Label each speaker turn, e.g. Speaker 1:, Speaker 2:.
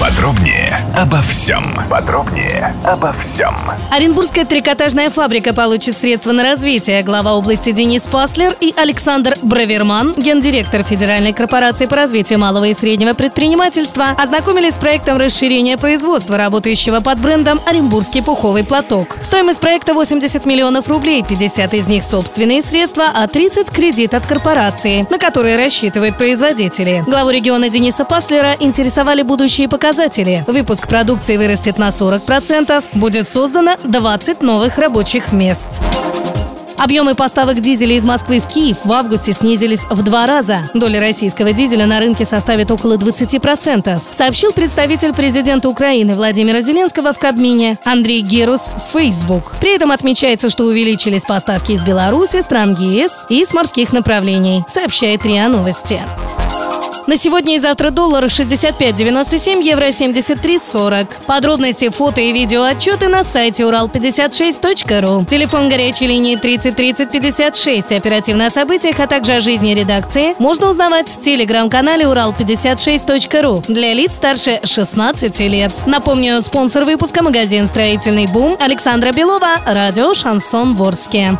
Speaker 1: Подробнее обо всем. Подробнее обо всем.
Speaker 2: Оренбургская трикотажная фабрика получит средства на развитие. Глава области Денис Паслер и Александр Браверман, гендиректор Федеральной корпорации по развитию малого и среднего предпринимательства, ознакомились с проектом расширения производства, работающего под брендом «Оренбургский пуховый платок». Стоимость проекта 80 миллионов рублей, 50 из них собственные средства, а 30 – кредит от корпорации, на которые рассчитывают производители. Главу региона Дениса Паслера интересовали будущие показатели показатели. Выпуск продукции вырастет на 40%, будет создано 20 новых рабочих мест. Объемы поставок дизеля из Москвы в Киев в августе снизились в два раза. Доля российского дизеля на рынке составит около 20%, сообщил представитель президента Украины Владимира Зеленского в Кабмине Андрей Герус в Facebook. При этом отмечается, что увеличились поставки из Беларуси, стран ЕС и с морских направлений, сообщает РИА Новости. На сегодня и завтра доллар 65.97, евро 73.40. Подробности, фото и видео отчеты на сайте урал56.ру. Телефон горячей линии 30 30 56. Оперативно о событиях, а также о жизни редакции можно узнавать в телеграм-канале урал56.ру для лиц старше 16 лет. Напомню, спонсор выпуска магазин «Строительный бум» Александра Белова, радио «Шансон Ворске».